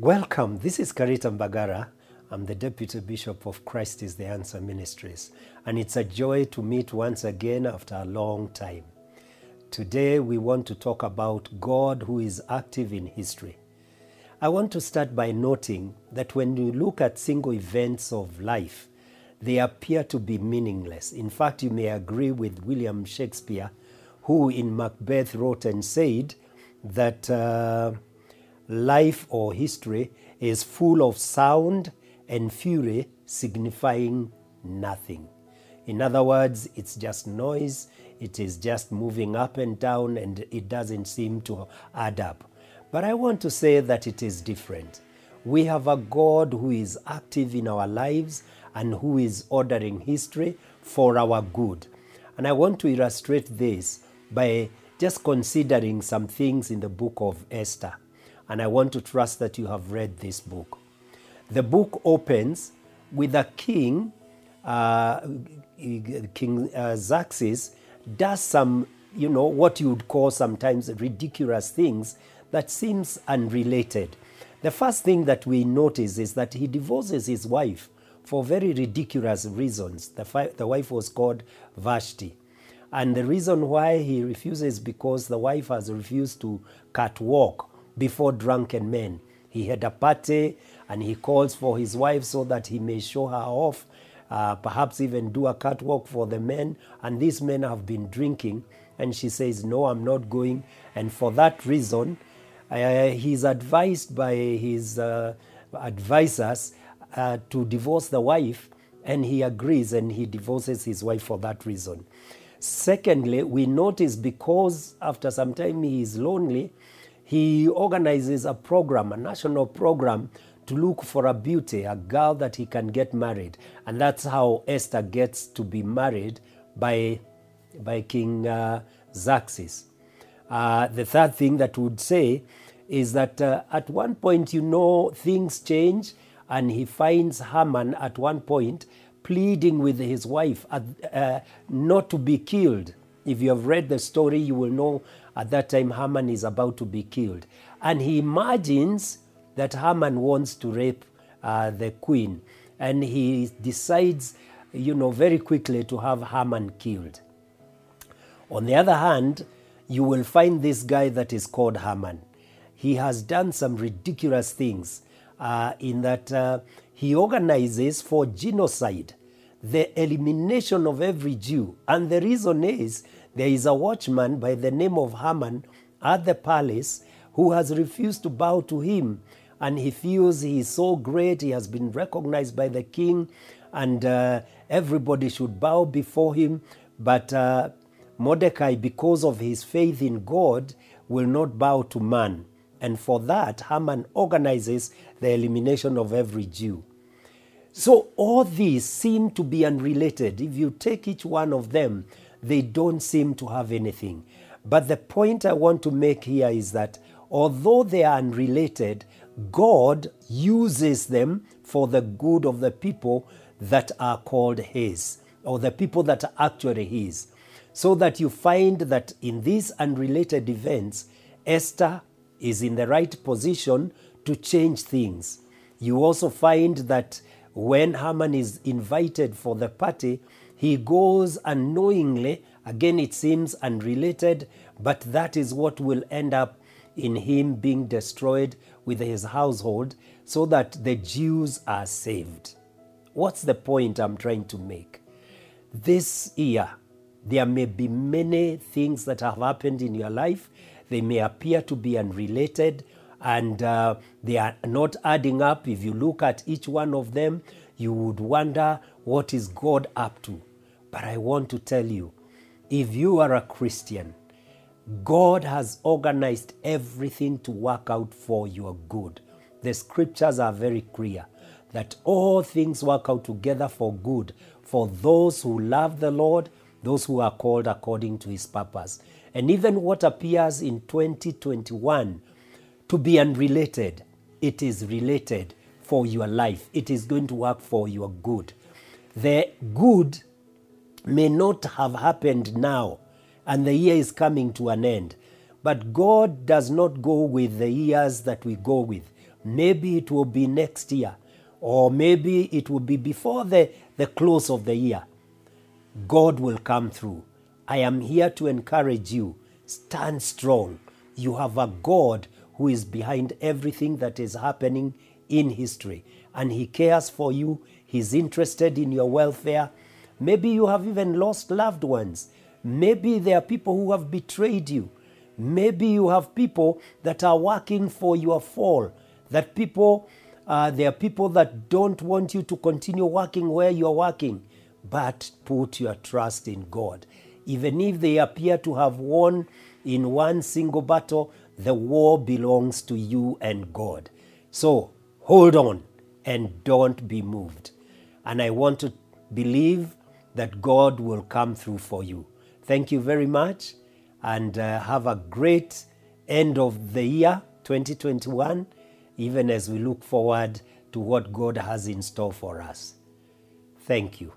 Welcome. This is Karita Mbagara. I'm the Deputy Bishop of Christ is the Answer Ministries, and it's a joy to meet once again after a long time. Today, we want to talk about God who is active in history. I want to start by noting that when you look at single events of life, they appear to be meaningless. In fact, you may agree with William Shakespeare, who in Macbeth wrote and said that uh, life or history is full of sound and fury, signifying nothing. In other words, it's just noise, it is just moving up and down, and it doesn't seem to add up. But I want to say that it is different. We have a God who is active in our lives and who is ordering history for our good. And I want to illustrate this by just considering some things in the book of Esther. And I want to trust that you have read this book. The book opens with a king, uh, King uh, Xerxes, does some, you know, what you would call sometimes ridiculous things that seems unrelated. The first thing that we notice is that he divorces his wife for very ridiculous reasons. The, fi- the wife was called Vashti. And the reason why he refuses because the wife has refused to catwalk before drunken men. He had a party and he calls for his wife so that he may show her off, uh, perhaps even do a catwalk for the men. And these men have been drinking. And she says, No, I'm not going. And for that reason, uh, he's advised by his uh, advisors uh, to divorce the wife, and he agrees and he divorces his wife for that reason. Secondly, we notice because after some time he is lonely, he organizes a program, a national program, to look for a beauty, a girl that he can get married. And that's how Esther gets to be married by, by King uh, Xerxes. Uh, the third thing that would say is that uh, at one point, you know, things change, and he finds Haman at one point pleading with his wife uh, not to be killed. If you have read the story, you will know at that time Haman is about to be killed. And he imagines that Haman wants to rape uh, the queen. And he decides, you know, very quickly to have Haman killed. On the other hand, you will find this guy that is called Haman. He has done some ridiculous things uh, in that uh, he organizes for genocide, the elimination of every Jew. And the reason is there is a watchman by the name of Haman at the palace who has refused to bow to him. And he feels he is so great, he has been recognized by the king, and uh, everybody should bow before him. But uh, Mordecai, because of his faith in God, will not bow to man. And for that, Haman organizes the elimination of every Jew. So all these seem to be unrelated. If you take each one of them, they don't seem to have anything. But the point I want to make here is that although they are unrelated, God uses them for the good of the people that are called His, or the people that are actually His. So that you find that in these unrelated events, Esther is in the right position to change things. You also find that when Haman is invited for the party, he goes unknowingly. Again, it seems unrelated, but that is what will end up in him being destroyed with his household so that the Jews are saved. What's the point I'm trying to make? This year, there may be many things that have happened in your life. They may appear to be unrelated and uh, they are not adding up. If you look at each one of them, you would wonder what is God up to. But I want to tell you if you are a Christian, God has organized everything to work out for your good. The scriptures are very clear that all things work out together for good for those who love the Lord, those who are called according to his purpose. And even what appears in 2021 to be unrelated, it is related for your life. It is going to work for your good. The good may not have happened now, and the year is coming to an end. But God does not go with the years that we go with. maybe it will be next year, or maybe it will be before the, the close of the year. God will come through. I am here to encourage you. Stand strong. You have a God who is behind everything that is happening in history, and He cares for you. He's interested in your welfare. Maybe you have even lost loved ones. Maybe there are people who have betrayed you. Maybe you have people that are working for your fall. That people, uh, there are people that don't want you to continue working where you're working, but put your trust in God. Even if they appear to have won in one single battle, the war belongs to you and God. So hold on and don't be moved. And I want to believe that God will come through for you. Thank you very much and uh, have a great end of the year 2021, even as we look forward to what God has in store for us. Thank you.